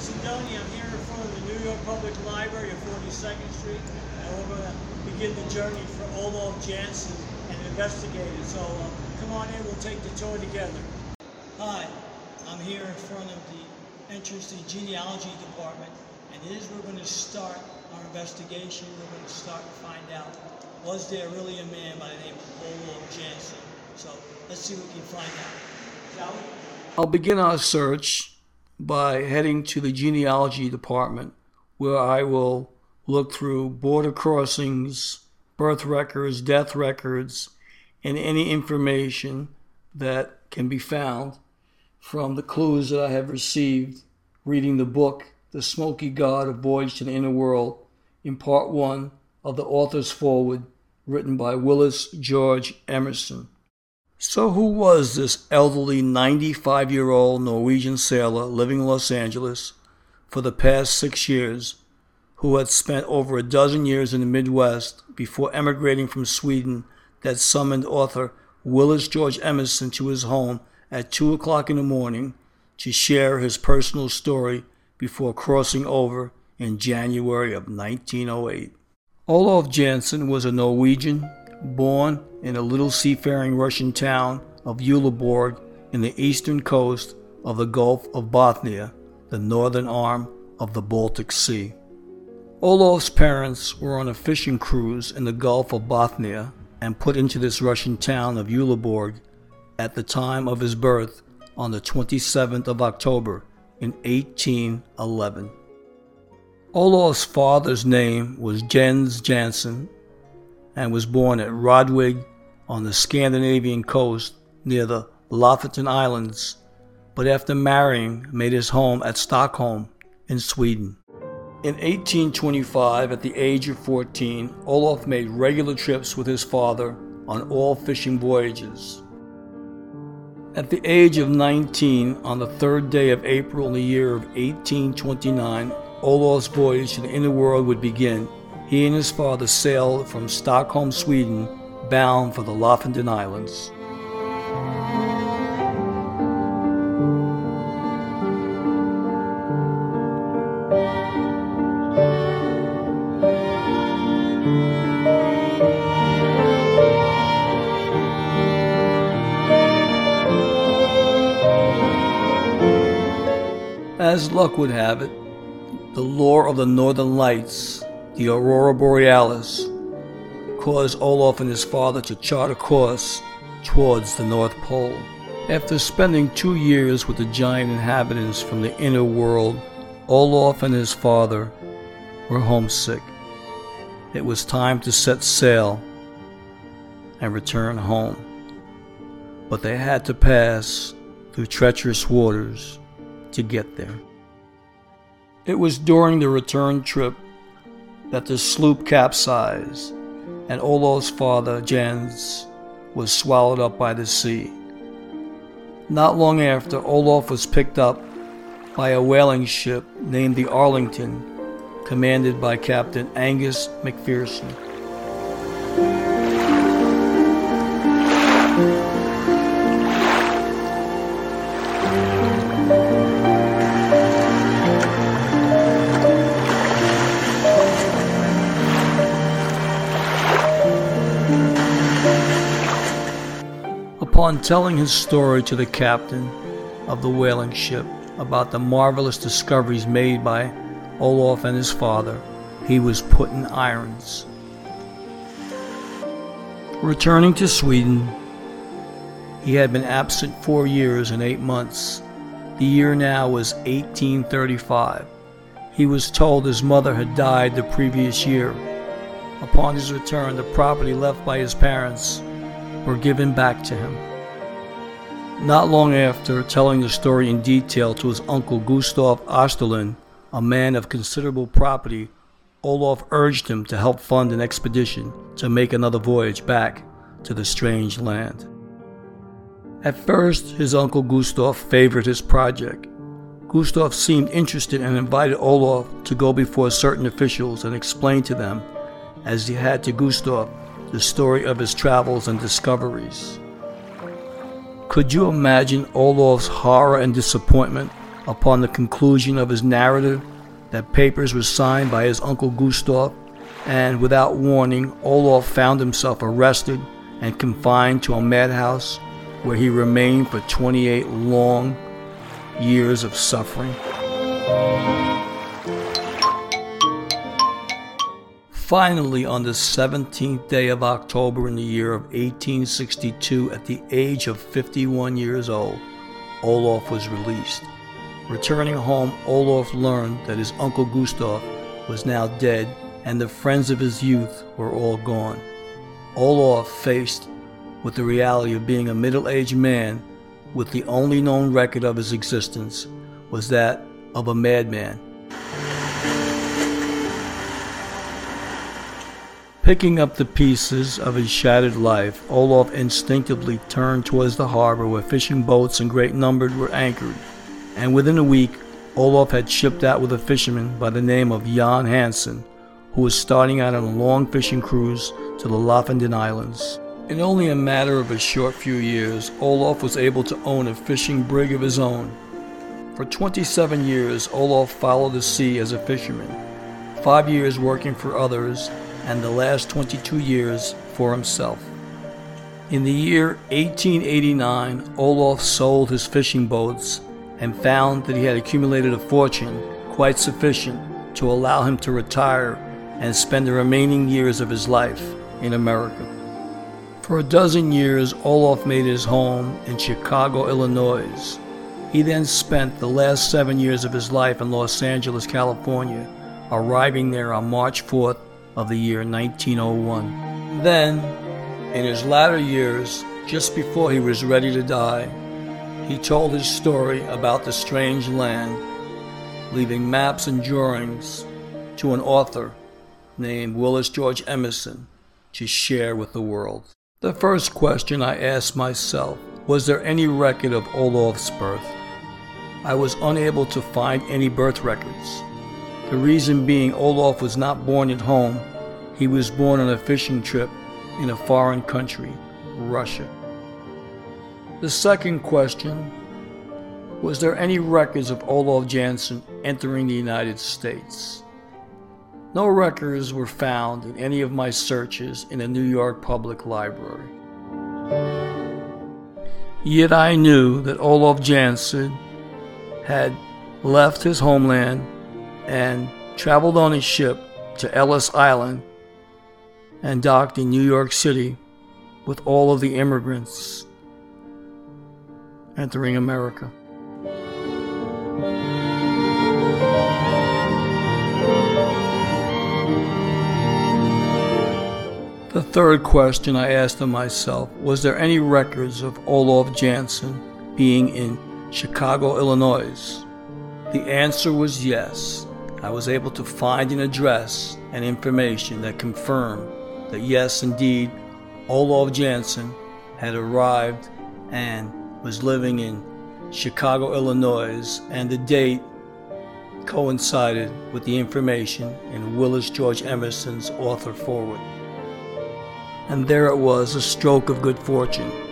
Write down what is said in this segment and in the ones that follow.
Downey. I'm here in front of the New York Public Library at 42nd Street, and we're going to begin the journey for Olaf Jansen and investigators. So uh, come on in, we'll take the tour together. Hi, I'm here in front of the entrance to the genealogy department, and here's where we're going to start our investigation. We're going to start to find out was there really a man by the name of Olaf Jansen. So let's see what we can find out. Shall we? I'll begin our search by heading to the genealogy department, where I will look through border crossings, birth records, death records, and any information that can be found from the clues that I have received reading the book, The Smoky God, A Voyage to the Inner World, in part one of the author's foreword written by Willis George Emerson. So, who was this elderly 95 year old Norwegian sailor living in Los Angeles for the past six years, who had spent over a dozen years in the Midwest before emigrating from Sweden, that summoned author Willis George Emerson to his home at 2 o'clock in the morning to share his personal story before crossing over in January of 1908? Olaf Jansen was a Norwegian born in a little seafaring Russian town of Uleborg in the eastern coast of the Gulf of Bothnia, the northern arm of the Baltic Sea. Olaf's parents were on a fishing cruise in the Gulf of Bothnia and put into this Russian town of Uleborg at the time of his birth on the 27th of October in 1811. Olaf's father's name was Jens Jansen and was born at Rodvig on the Scandinavian coast near the Lofoten Islands, but after marrying made his home at Stockholm in Sweden. In 1825, at the age of 14, Olaf made regular trips with his father on all fishing voyages. At the age of 19, on the third day of April in the year of 1829, Olaf's voyage to the inner world would begin. He and his father sailed from Stockholm, Sweden, bound for the Lofoten Islands. As luck would have it, the lore of the northern lights, the aurora borealis, caused Olaf and his father to chart a course towards the North Pole. After spending two years with the giant inhabitants from the inner world, Olaf and his father were homesick. It was time to set sail and return home. But they had to pass through treacherous waters to get there. It was during the return trip that the sloop capsized and Olaf's father, Jens, was swallowed up by the sea. Not long after, Olaf was picked up by a whaling ship named the Arlington, commanded by Captain Angus McPherson. Telling his story to the captain of the whaling ship about the marvelous discoveries made by Olaf and his father, he was put in irons. Returning to Sweden, he had been absent four years and eight months. The year now was 1835. He was told his mother had died the previous year. Upon his return, the property left by his parents were given back to him. Not long after telling the story in detail to his uncle Gustav Osterlund, a man of considerable property, Olaf urged him to help fund an expedition to make another voyage back to the strange land. At first, his uncle Gustav favored his project. Gustav seemed interested and invited Olaf to go before certain officials and explain to them, as he had to Gustav, the story of his travels and discoveries. Could you imagine Olaf's horror and disappointment upon the conclusion of his narrative that papers were signed by his uncle Gustav, and without warning, Olaf found himself arrested and confined to a madhouse where he remained for 28 long years of suffering. Finally, on the 17th day of October in the year of 1862, at the age of 51 years old, Olaf was released. Returning home, Olaf learned that his uncle Gustav was now dead and the friends of his youth were all gone. Olaf faced with the reality of being a middle aged man with the only known record of his existence was that of a madman. Picking up the pieces of his shattered life, Olaf instinctively turned towards the harbor where fishing boats in great numbers were anchored, and within a week, Olaf had shipped out with a fisherman by the name of Jan Hansen, who was starting out on a long fishing cruise to the Lofoten Islands. In only a matter of a short few years, Olaf was able to own a fishing brig of his own. For 27 years, Olaf followed the sea as a fisherman, five years working for others, and the last 22 years for himself. In the year 1889, Olaf sold his fishing boats and found that he had accumulated a fortune quite sufficient to allow him to retire and spend the remaining years of his life in America. For a dozen years, Olaf made his home in Chicago, Illinois. He then spent the last seven years of his life in Los Angeles, California, arriving there on March 4th of the year 1901. Then, in his latter years, just before he was ready to die, he told his story about the strange land, leaving maps and drawings to an author named Willis George Emerson to share with the world. The first question I asked myself was there any record of Olaf's birth? I was unable to find any birth records. The reason being Olaf was not born at home, he was born on a fishing trip in a foreign country, Russia. The second question was there any records of Olaf Jansen entering the United States? No records were found in any of my searches in the New York Public Library. Yet I knew that Olaf Jansen had left his homeland and traveled on a ship to Ellis Island and docked in New York City with all of the immigrants entering America. The third question I asked of myself was there any records of Olaf Jansen being in Chicago, Illinois? The answer was yes. I was able to find an address and information that confirmed that yes, indeed, Olaf Jansen had arrived and was living in Chicago, Illinois, and the date coincided with the information in Willis George Emerson's author foreword and there it was, a stroke of good fortune.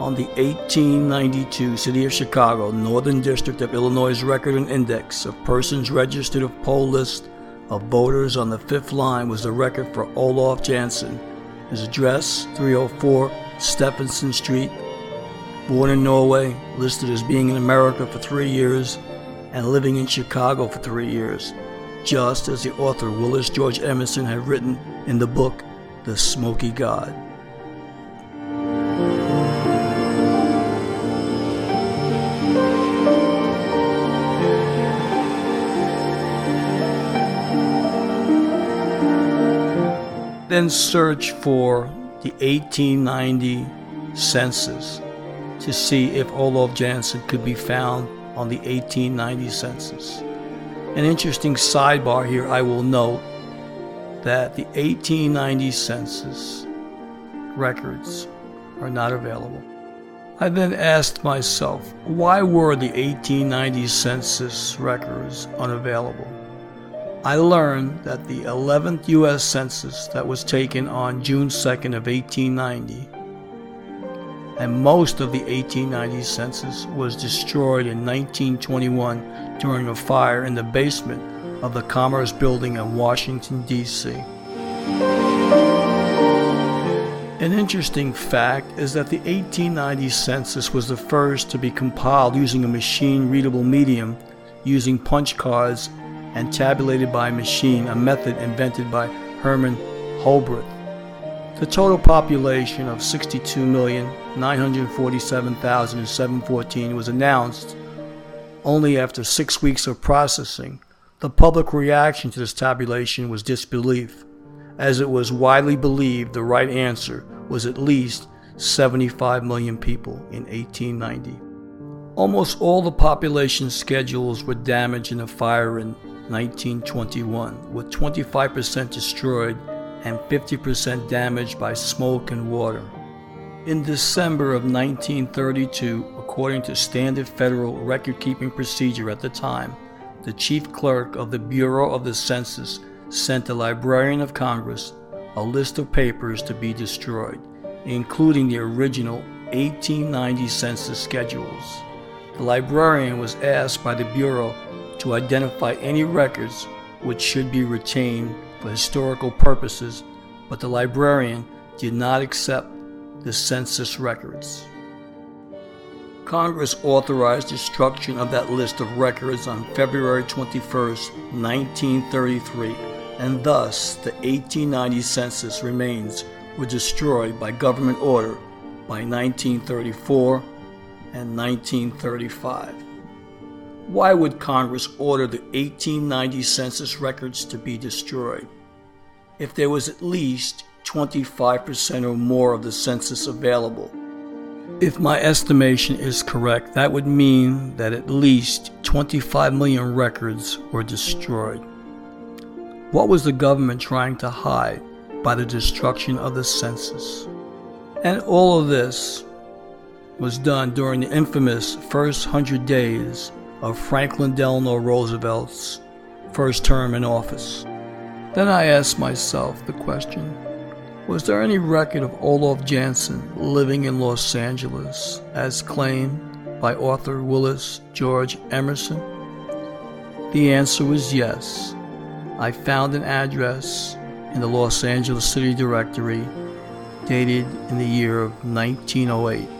On the 1892 City of Chicago, Northern District of Illinois Record and Index of Persons Registered of Poll List of Voters on the fifth line was the record for Olaf Jansen. His address, 304 Stephenson Street. Born in Norway, listed as being in America for three years, and living in Chicago for three years, just as the author Willis George Emerson had written in the book the Smoky God. Then search for the 1890 census to see if Olaf Jansen could be found on the 1890 census. An interesting sidebar here I will note that the 1890 census records are not available. I then asked myself, why were the 1890 census records unavailable? I learned that the 11th U.S. Census that was taken on June 2nd of 1890 and most of the 1890 census was destroyed in 1921 during a fire in the basement of the Commerce Building in Washington, D.C. An interesting fact is that the 1890 census was the first to be compiled using a machine readable medium using punch cards and tabulated by machine, a method invented by Herman Hollerith. The total population of 62,947,714 was announced only after six weeks of processing. The public reaction to this tabulation was disbelief as it was widely believed the right answer was at least 75 million people in 1890. Almost all the population schedules were damaged in a fire in 1921, with 25% destroyed and 50% damaged by smoke and water. In December of 1932, according to standard federal record keeping procedure at the time, the chief clerk of the Bureau of the Census sent the Librarian of Congress a list of papers to be destroyed, including the original 1890 census schedules. The librarian was asked by the Bureau to identify any records which should be retained for historical purposes, but the librarian did not accept the census records. Congress authorized destruction of that list of records on February 21, 1933 and thus the 1890 census remains were destroyed by government order by 1934 and 1935. Why would Congress order the 1890 census records to be destroyed? If there was at least 25% or more of the census available. If my estimation is correct, that would mean that at least 25 million records were destroyed. What was the government trying to hide by the destruction of the census? And all of this was done during the infamous first hundred days of Franklin Delano Roosevelt's first term in office. Then I asked myself the question Was there any record of Olaf Jansen living in Los Angeles as claimed by author Willis George Emerson? The answer was yes. I found an address in the Los Angeles City Directory dated in the year of 1908.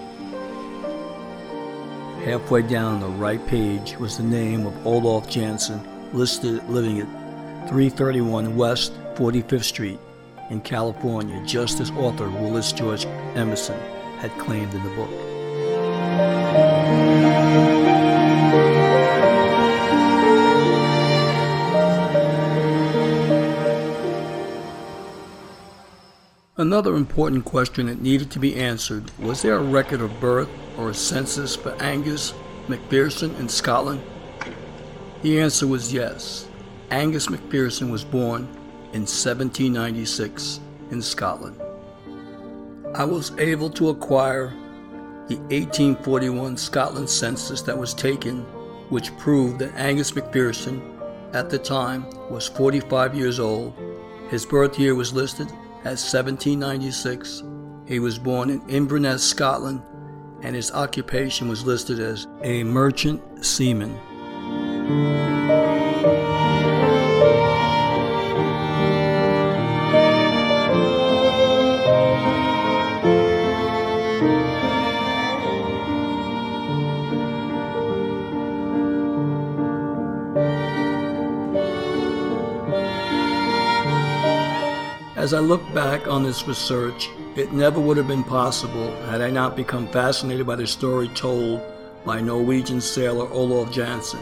Halfway down the right page was the name of Olaf Jansen, listed living at 331 West 45th Street in California, just as author Willis George Emerson had claimed in the book. Another important question that needed to be answered was there a record of birth or a census for Angus McPherson, in Scotland? The answer was yes. Angus McPherson was born in 1796 in Scotland. I was able to acquire the 1841 Scotland census that was taken, which proved that Angus McPherson at the time was 45 years old. His birth year was listed as 1796. He was born in Inverness, Scotland, and his occupation was listed as a merchant seaman. As I look back on this research, it never would have been possible had I not become fascinated by the story told by Norwegian sailor Olaf Jansen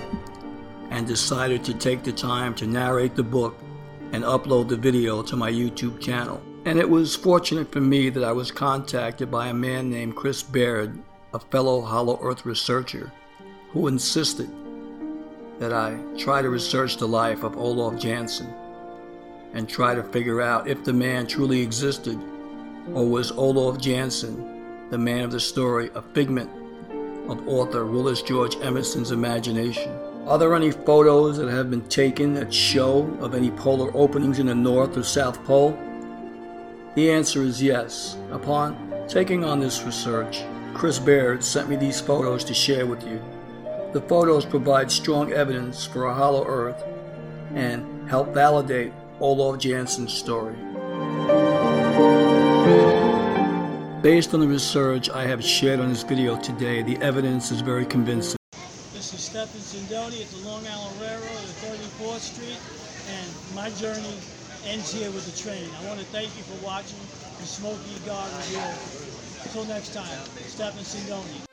and decided to take the time to narrate the book and upload the video to my YouTube channel. And it was fortunate for me that I was contacted by a man named Chris Baird, a fellow Hollow Earth researcher, who insisted that I try to research the life of Olaf Jansen and try to figure out if the man truly existed or was Olaf Jansen, the man of the story, a figment of author Willis George Emerson's imagination. Are there any photos that have been taken that show of any polar openings in the North or South Pole? The answer is yes. Upon taking on this research, Chris Baird sent me these photos to share with you. The photos provide strong evidence for a hollow earth and help validate Olaf Jansen's story. Based on the research I have shared on this video today, the evidence is very convincing. This is Stephen Sindoni at the Long Island Railroad at 34th Street, and my journey ends here with the train. I want to thank you for watching the Smoky God Revealed. Until next time, Stephen Sindoni.